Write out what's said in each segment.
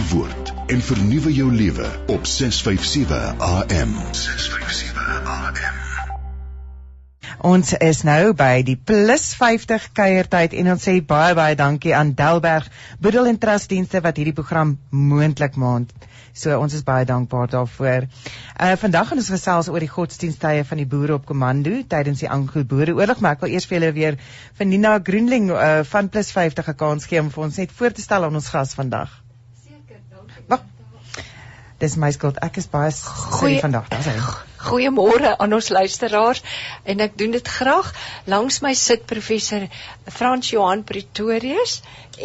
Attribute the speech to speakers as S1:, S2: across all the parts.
S1: die woord en vernuwe jou lewe op 657 AM. 657 AM.
S2: Ons is nou by die plus 50 kuiertyd en ons sê baie baie dankie aan Delberg Boedel en Trust dienste wat hierdie program moontlik maak. So ons is baie dankbaar daarvoor. Uh vandag gaan ons gesels oor die godsdiensttye van die boere op komando tydens die Anglo-Boereoorlog, maar ek wil eers vir julle weer vir Nina Groenling uh van plus 50 'n kans gee om vir ons net voor te stel aan ons gas vandag. Dis my skuld. Ek is baie goeie vandag. Dis hy.
S3: Goeiemôre aan ons luisteraars en ek doen dit graag. Langs my sit professor Frans Johan Pretorius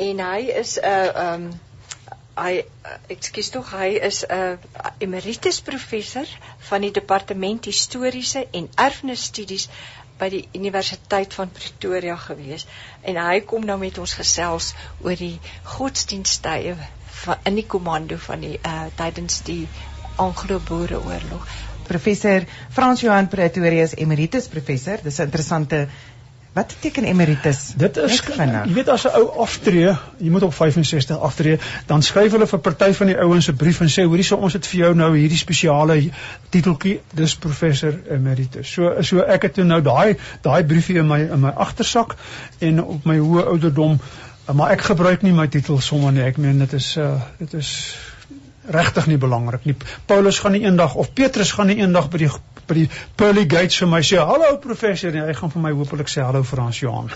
S3: en hy is 'n uh, ehm um, hy uh, ekskuus tog hy is 'n uh, emeritus professor van die departement historiese en erfenisstudies by die Universiteit van Pretoria gewees en hy kom nou met ons gesels oor die godsdiensttye in die komando van die uh, tydens die Anglo-Boereoorlog
S2: professor Frans Johan Pretorius emeritus professor. Dis 'n interessante Wat beteken emeritus?
S4: Dit is jy weet as 'n ou aftree, jy moet op 65 aftree, dan skryf hulle vir party van die ouens 'n brief en sê hoorie so ons het vir jou nou hierdie spesiale titeltjie, dis professor emeritus. So so ek het nou daai daai briefie in my in my agtersak en op my hoë ouderdom, maar ek gebruik nie my titel sommer nie. Ek meen dit is uh dit is regtig nie belangrik nie. Paulus gaan nie eendag of Petrus gaan nie eendag by die by die pearly gates vir my sê hallo professor en hy gaan vir my hopelik sê hallo Frans Johan.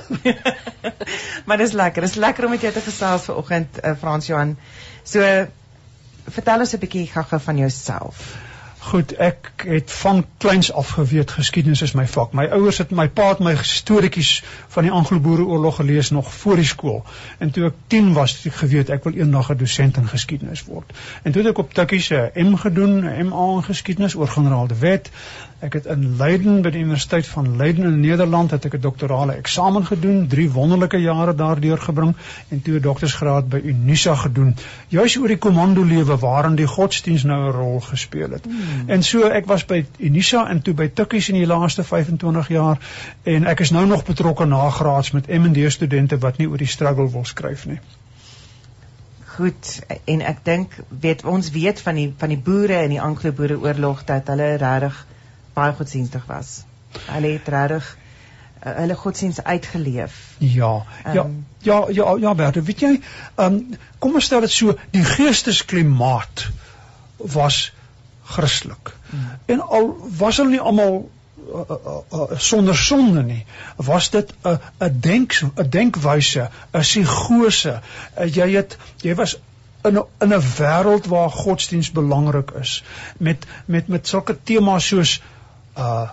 S2: maar dis lekker. Dis lekker om met jou te gesels vanoggend uh, Frans Johan. So vertel ons 'n bietjie gaga van jouself.
S4: Goed, ek het van kleins af geweet geskiedenis is my vak. My ouers het my pa het my storieetjies van die Anglo-Boereoorlog gelees nog voor die skool. En toe ek 10 was, het ek geweet ek wil eendag 'n een dosent in geskiedenis word. En toe het ek op Tikkies 'n M gedoen, MA in geskiedenis oor generaal de Wet. Ek het in Leiden by die Universiteit van Leiden in Nederland het ek 'n doktorale eksamen gedoen, 3 wonderlike jare daardeur gebring en toe 'n doktorsgraad by Unisa gedoen. Juis oor die komando lewe waarin die godsdiens nou 'n rol gespeel het. Hmm. En so ek was by Unisa en toe by Tikkies in die laaste 25 jaar en ek is nou nog betrokke nagraads met M&D studente wat nie oor die struggle wil skryf nie.
S2: Goed en ek dink weet ons weet van die van die boere in die Anglo-Boereoorlog dat hulle regtig baie godsdienstig was. Hulle het regtig uh, hulle godsdienst uitgeleef.
S4: Ja. Um, ja. Ja, ja, ja, Bert, weet jy, um, kom ons stel dit so, die geestesklimaat was Christelik. Mm. En al was hulle nie almal uh, uh, uh, sonder sonde nie, was dit 'n 'n denk 'n denkwyse, 'n psigose. Uh, jy het jy was in 'n in 'n wêreld waar godsdiens belangrik is met met met sulke temas soos uh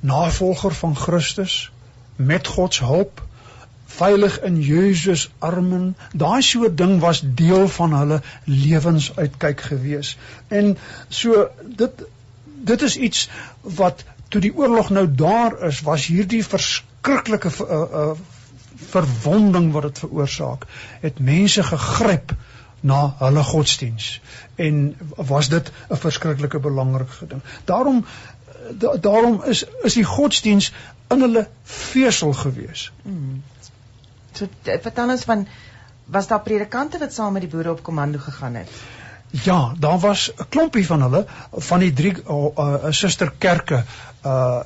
S4: navolger van Christus met God se hulp veilig in Jesus armen daai soort ding was deel van hulle lewensuitkyk gewees en so dit dit is iets wat toe die oorlog nou daar is was hierdie verskriklike uh, uh, verwonding wat dit veroorsaak het mense gegryp na hulle godsdiens en was dit 'n verskriklike belangrike ding daarom da, daarom is is die godsdiens in hulle vesel gewees. Hmm.
S2: So vertel ons van was daar predikante wat saam met die boere op komando gegaan het?
S4: Ja, daar was 'n klompie van hulle van die drie uh, uh, susterkerke uh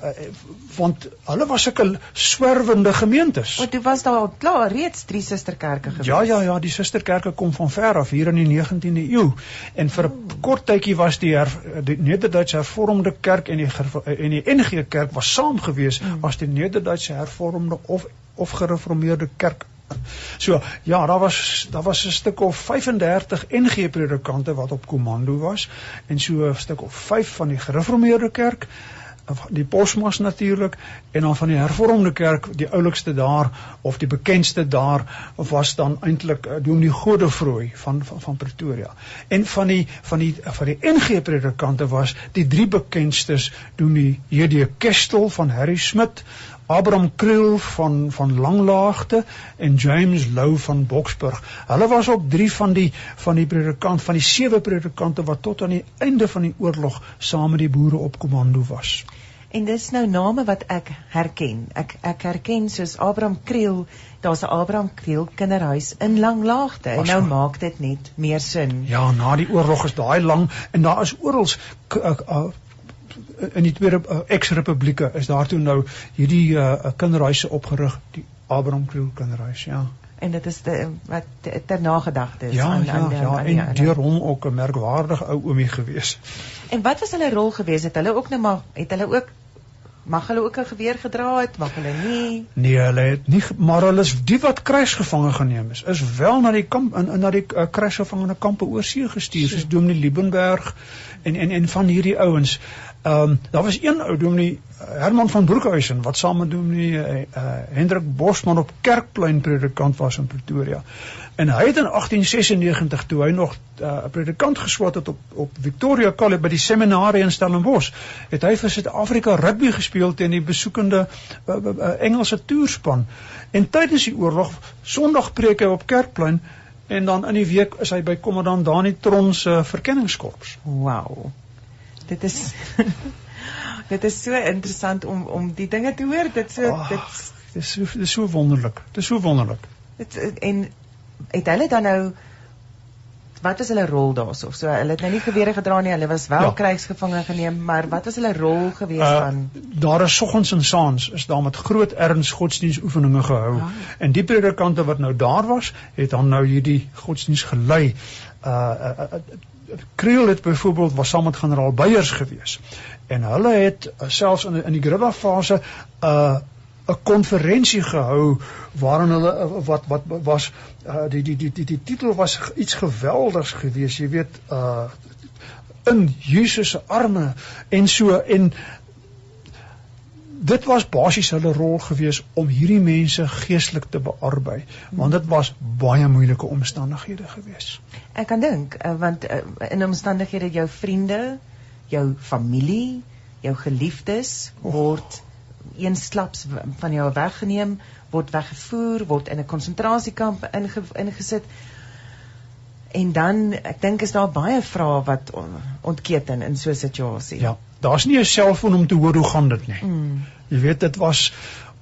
S4: want hulle was sulke swerwende gemeentes.
S2: Want toe was daar al klaar reeds drie susterkerke gewees.
S4: Ja ja ja, die susterkerke kom van ver af hier in die 19de eeu. En vir 'n oh. kort tydjie was die, her, die Nederduitse Hervormde Kerk en die en die NG Kerk was saam gewees hmm. as die Nederduitse Hervormde of of Gereformeerde Kerk. So ja, daar was daar was 'n stuk of 35 NG predikante wat op komando was en so 'n stuk of 5 van die gereformeerde kerk die Posmas natuurlik en dan van die hervormde kerk die oulikste daar of die bekendste daar was dan eintlik uh, Dominee Godefrooi van, van van Pretoria. En van die van die van die NG predikante was die drie bekendstes Dominee JD Kestel van Harry Smit Abraham Kriel van van Langlaagte en James Lou van Boksburg. Hulle was ook drie van die van die predikant van die sewe predikante wat tot aan die einde van die oorlog saam met die boere op komando was.
S2: En dis nou name wat ek herken. Ek ek herken soos Abraham Kriel, daar's 'n Abraham Kriel kinderhuis in Langlaagte en nou maak dit net meer sin.
S4: Ja, na die oorlog is daai lang en daar is oral uh, in die tweede uh, ex-republieke is daar toe nou hierdie uh, uh, kinderhuise opgerig, die Abraham Kriel kinderhuis, ja.
S2: En dit is de, wat ter nagedagte is
S4: Ja,
S2: aan
S4: ja,
S2: aan,
S4: ja,
S2: aan die-
S4: en deur hom ook 'n merkwaardige ou oomie gewees.
S2: En wat was hulle rol geweest? Het hulle ook nou maar het hulle ook mag hulle ook 'n geweer gedra het, mag hulle nie?
S4: Nee, hulle het nie maar hulle is die wat kruisgevange geneem is, is wel na die kamp in, in na die uh, kruisgevangene kampe oorsee gestuur, soos Dominee Liebenberg en en en van hierdie ouens. Ehm um, daar was een ou Dominee uh, Herman van Broekhuizen wat saam met Dominee uh, uh, Hendrik Bosman op Kerkplein predikant was in Pretoria. En hy het in 1896 toe hy nog 'n uh, predikant geswat het op op Victoria College by die seminarie in Stellenbosch, het hy vir Suid-Afrika rugby gespeel teen die besoekende uh, uh, uh, Engelse toerspan. En tydens die oorlog Sondag preek hy op Kerkplein en dan in die week is hy by kommandant Dani Tron se verkenningskorps.
S2: Wow. Dit is dit is so interessant om om die dinge te hoor. Dit so
S4: Ag,
S2: dit
S4: is so dit is so wonderlik. Dit is so wonderlik.
S2: dit en het hulle dan nou wat was hulle rol daarso? So hulle het nou nie gewere gedra nie. Hulle was wel
S4: Ja.
S2: krygsgevange geneem, maar wat was hulle rol gewees
S4: Uh,
S2: dan?
S4: daar is soggens en saans is daar met groot erns godsdienstoefeninge gehou.
S2: Ah.
S4: En die predikante wat nou daar was, het dan nou hierdie godsdienst gelei. Uh, uh, uh, uh Kriel het byvoorbeeld was saam met generaal Beyers gewees. En hulle het uh, selfs in in die guerrilla fase 'n uh, 'n konferensie gehou waarin hulle uh, wat wat was uh, die, die die die die titel was iets geweldigs geweest, jy weet uh in Jesus se arme en so en dit was basies hulle rol gewees om hierdie mense geestelik te bearbei want dit was baie moeilike omstandighede gewees.
S2: Ek kan dink uh, want uh, in omstandighede jou vriende, jou familie, jou geliefdes word eensklaps van jou weggeneem, word weggevoer, word in 'n konsentrasiekamp inge, ingesit. En dan ek dink is daar baie vrae wat on- ontketen in so 'n situasie.
S4: Ja, daar's nie 'n selfoon om te hoor hoe gaan dit nie.
S2: Mm.
S4: Jy weet dit was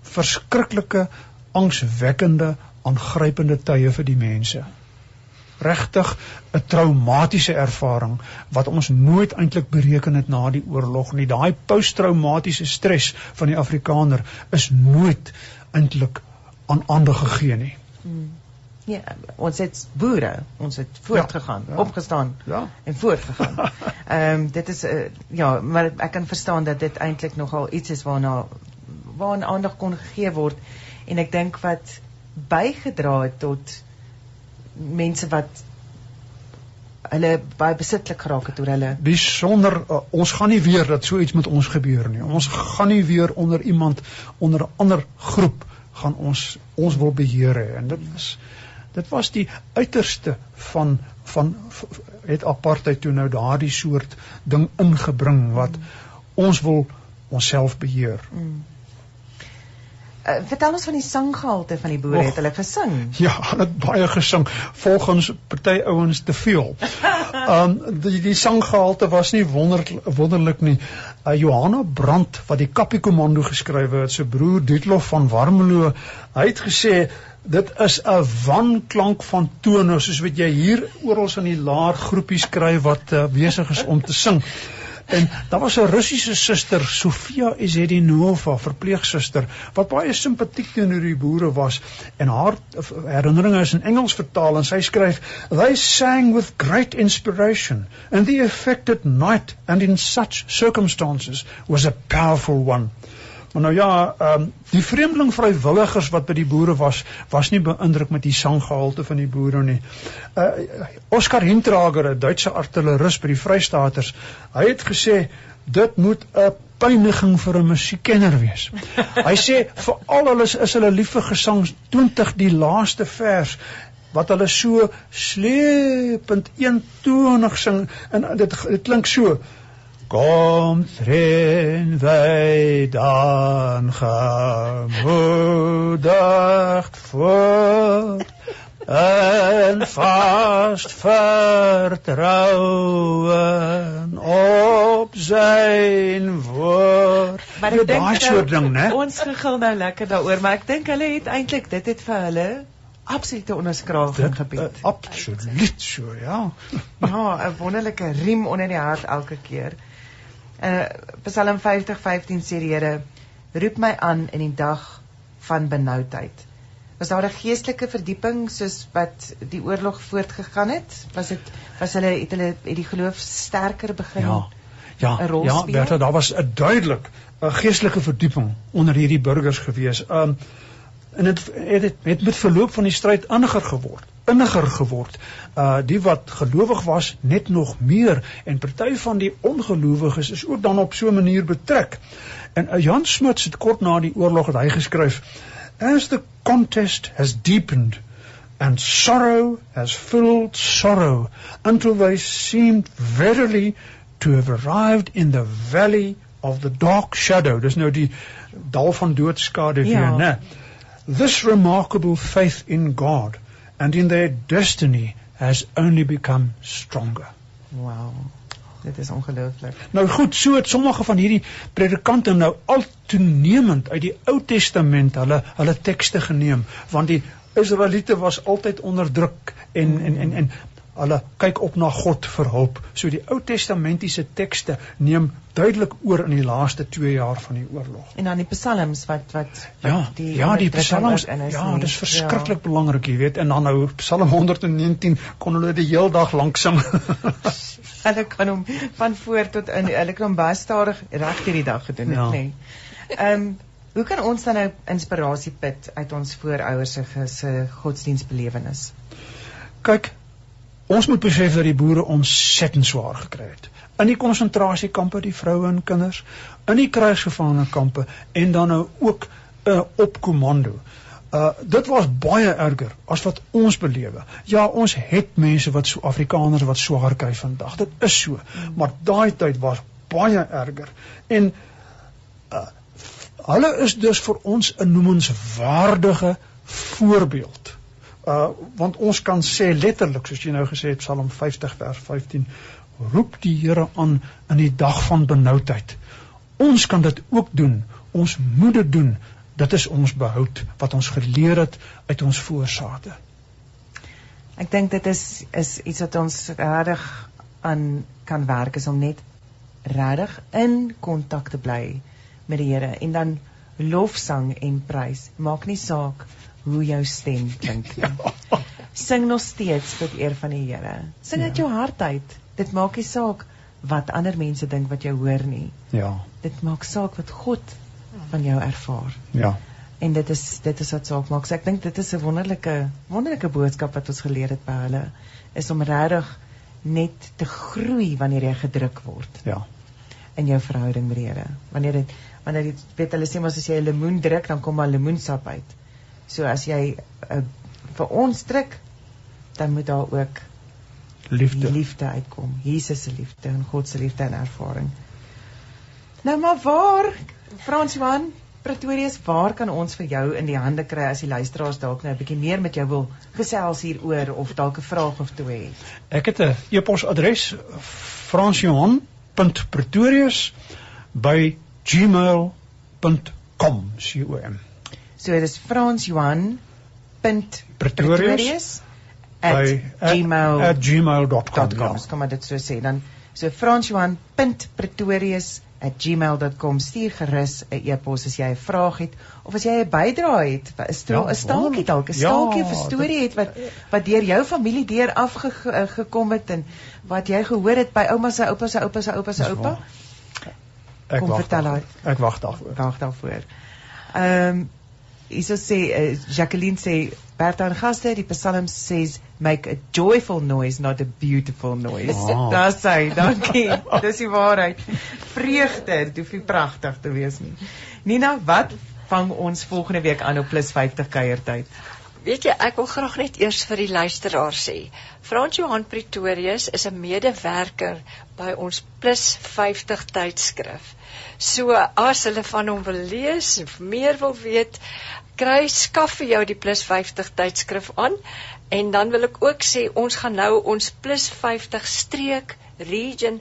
S4: verskriklike angswekkende aangrypende tye vir die mense. Regtig 'n traumatiese ervaring wat ons nooit eintlik bereken het na die oorlog nie. Daai posttraumatiese stres van die Afrikaner is nooit eintlik aan ander gegee nie.
S2: Ja, ons het boere, ons het voortgegaan,
S4: Ja,
S2: ja, opgestaan
S4: Ja.
S2: en voortgegaan. Ehm um, dit is uh, ja, maar ek kan verstaan dat dit eintlik nogal iets is waarna waaraan aandag kon gegee word en ek dink wat bygedra het tot mense wat hulle baie besitlik geraak het oor hulle
S4: Besonder uh, ons gaan nie weer dat so iets met ons gebeur nie. Ons gaan nie weer onder iemand onder 'n ander groep gaan ons ons wil beheer hê en dit was dit was die uiterste van van het apartheid toe nou daardie soort ding ingebring wat ons wil onsself beheer.
S2: mm. uh, vertel ons van die sanggehalte van die boere
S4: Och.
S2: het hulle gesing
S4: Ja, hulle het baie gesing volgens party ouens te veel. Um die die sanggehalte was nie wonder wonderlik nie. Uh, Johanna Brandt wat die Kappie Kommando geskrywe het, sy broer Dietlof van Warmelo, hy het gesê dit is 'n wanklank van tone soos wat jy hier oral in die laer groepies kry wat uh, besig is om te sing. En daar was 'n Russiese suster, Sofia Izedinova, verpleegsuster, wat baie simpatiek teenoor die boere was en haar herinneringe is in Engels vertaal en sy skryf: "They sang with great inspiration and the effect at night and in such circumstances was a powerful one." Maar nou ja, ehm um, die vreemdeling vrywilligers wat by die boere was, was nie beïndruk met die sanggehalte van die boere nie. Uh Oscar Hintrager, 'n Duitse artillerist by die Vrystaaters, hy het gesê dit moet 'n pyniging vir 'n musiekkenner wees. Hy sê veral hulle is, hulle lief vir gesang 20 die laaste vers wat hulle so slepend eentonig sing en dit dit klink so Kom tren wij dan gemoedigd voort en vast vertrouwen op zijn woord.
S2: Maar ek dink
S4: daai soort ding, né?
S2: Ons gegil nou lekker daaroor, maar ek dink hulle het eintlik dit het vir hulle absolute onderskraging
S4: Dit,
S2: gebied.
S4: uh, absoluut so, ja.
S2: Ja, 'n wonderlike riem onder die hart elke keer. Uh Psalm 50:15 sê die Here, roep my aan in die dag van benoudheid. Was daar 'n geestelike verdieping soos wat die oorlog voortgegaan het? Was dit was hulle het hulle het die geloof sterker begin?
S4: Ja. Ja, ja? Bertha, daar was 'n duidelik 'n geestelike verdieping onder hierdie burgers gewees. Um en dit het, het het met verloop van die stryd inniger geword, inniger geword. Uh die wat gelowig was net nog meer en party van die ongelowiges is ook dan op so 'n manier betrek. En uh, Jan Smuts het kort na die oorlog het hy geskryf As the contest has deepened and sorrow has filled sorrow until they seemed verily to have arrived in the valley of the dark shadow. Dis nou die dal van doodskade
S2: Ja.
S4: weer, né? This remarkable faith in God and in their destiny has only become stronger.
S2: Wow. Dit is ongelooflik.
S4: Nou goed, so het sommige van hierdie predikante nou al toenemend uit die Ou Testament hulle hulle tekste geneem, want die Israeliete was altyd onderdruk en en en en hulle kyk op na God vir hulp. So die Ou Testamentiese tekste neem duidelik oor in die laaste 2 jaar van die oorlog.
S2: En dan die psalms wat wat, wat
S4: Ja, die, ja, die psalms, ja, dis verskriklik belangrik, jy weet. En dan nou Psalm 119 kon hulle die heel dag lank sing.
S2: Hulle kan hom van voor tot in hulle kan hom baie stadig reg hierdie dag gedoen het,
S4: Ja.
S2: nê. Ehm hoe kan ons dan nou inspirasie put uit ons voorouers se se godsdienstbelewenis?
S4: Kyk, ons moet besef dat die boere ontsettend swaar gekry het. In die konsentrasiekampe, die vroue en kinders, in die krygsgevangenekampe en dan nou ook uh, op komando. Uh dit was baie erger as wat ons belewe. Ja, ons het mense wat so Afrikaners wat swaar kry vandag. Dit is so. Maar daai tyd was baie erger. En uh hulle is dus vir ons 'n noemenswaardige voorbeeld. Uh want ons kan sê letterlik soos jy nou gesê het Psalm 50 vers 15 roep die Here aan in die dag van benoudheid. Ons kan dit ook doen. Ons moet dit doen. Dit is ons behoud wat ons geleer het uit ons voorsate.
S2: Ek dink dit is is iets wat ons regtig aan kan werk is om net regtig in kontak te bly met die Here en dan lofsang en prys. Maak nie saak hoe jou stem klink nie. Sing nog steeds tot eer van die Here. Sing uit
S4: Ja.
S2: jou hart uit. Dit maak nie saak wat ander mense dink wat jy hoor nie.
S4: Ja.
S2: Dit maak saak wat God van jou ervaar.
S4: Ja.
S2: En dit is dit is wat saak maak. So ek dink dit is 'n wonderlike wonderlike boodskap wat ons geleer het by hulle is om regtig net te groei wanneer jy gedruk word
S4: Ja.
S2: in jou verhouding met die Here. Wanneer dit wanneer dit weet hulle sê maar as jy 'n lemoen druk dan kom maar lemoensap uit. So as jy uh, vir ons druk dan moet daar ook
S4: Liefde.
S2: liefde uitkom. Jesus se liefde en God se liefde en ervaring. Nou maar waar Frans Johan Pretoria, waar kan ons vir jou in die hande kry as die luisteraars dalk nou 'n bietjie meer met jou wil gesels hieroor of dalk 'n vraag of twee het?
S4: Ek het 'n e-posadres fransjohan.pretorius by gmail.com com.
S2: So dis Frans Johan
S4: Pretorius
S2: gmail
S4: at gmail.com.
S2: .com. Ja. Kom maar dit so sê dan. So fransjohan.pretorius@gmail.com stuur gerus 'n e-pos as jy 'n vraag het of as jy 'n bydrae het, 'n
S4: Ja,
S2: staaltjie dalk, 'n
S4: Ja,
S2: staaltjie of 'n
S4: dit-
S2: storie het wat wat deur jou familie deur afgekom het en wat jy gehoor het by ouma se oupa se oupa se oupa se oupa.
S4: Ek
S2: Kom
S4: wag. Ek wag daarvoor.
S2: Wag daarvoor. Ehm um, hierso sê uh, Jacqueline sê Bertha en gaste die Psalm says make a joyful noise not a beautiful noise.
S4: Ah.
S2: Daar's hy, dankie. Dis die waarheid. Vreugde, dit hoef nie pragtig te wees nie. Nina, wat vang ons volgende week aan op plus 50 kuiertyd?
S3: Weet jy, ek wil graag net eers vir die luisteraar sê. Frans Johan Pretorius is 'n medewerker by ons Plus 50 tydskrif. So as hulle van hom wil lees of meer wil weet, kry skaf vir jou die Plus 50 tydskrif aan. En dan wil ek ook sê ons gaan nou ons Plus 50 streek region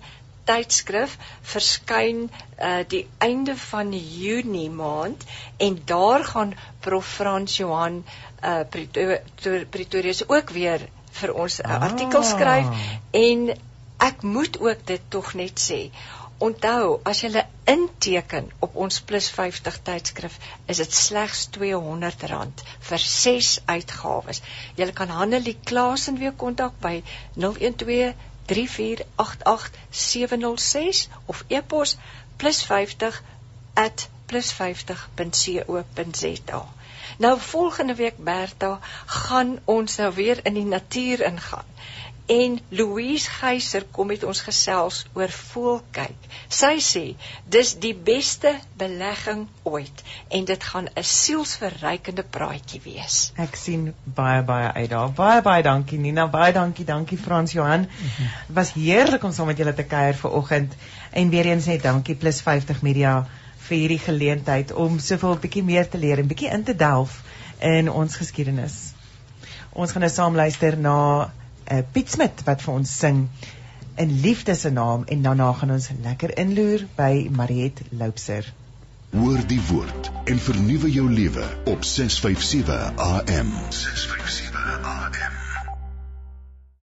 S3: tydskrif verskyn uh die einde van Junie maand en daar gaan Prof Frans Johan uh Pretorius ook weer vir ons 'n uh, artikel skryf en ek moet ook dit tog net sê Onthou, as jy inteken op ons plus 50 tydskrif, is dit slegs R200 vir 6 uitgawes. Jy kan Hanelie Klasen weer kontak by 012 3488706 of e-pos +50@+50.co.za. Nou volgende week Bertha gaan ons nou weer in die natuur ingaan en Louise Geyser kom met ons gesels oor voelkyk. Sy sê dis die beste belegging ooit en dit gaan 'n sielsverrykende praatjie wees.
S2: Ek sien baie baie uit daar. Baie baie dankie Nina, baie dankie, dankie Frans Johan. Mm -hmm. Was heerlik om saam met julle te kuier vanoggend en weer eens net dankie plus 50 media vir hierdie geleentheid om soveel bietjie meer te leer en bietjie in te delf in ons geskiedenis. Ons gaan nou saam luister na uh, Piet Smit wat vir ons sing in liefde se naam en daarna gaan ons lekker inloer by Mariet Loubser.
S1: Hoor die woord en vernuwe jou lewe op 657 AM. 657 AM.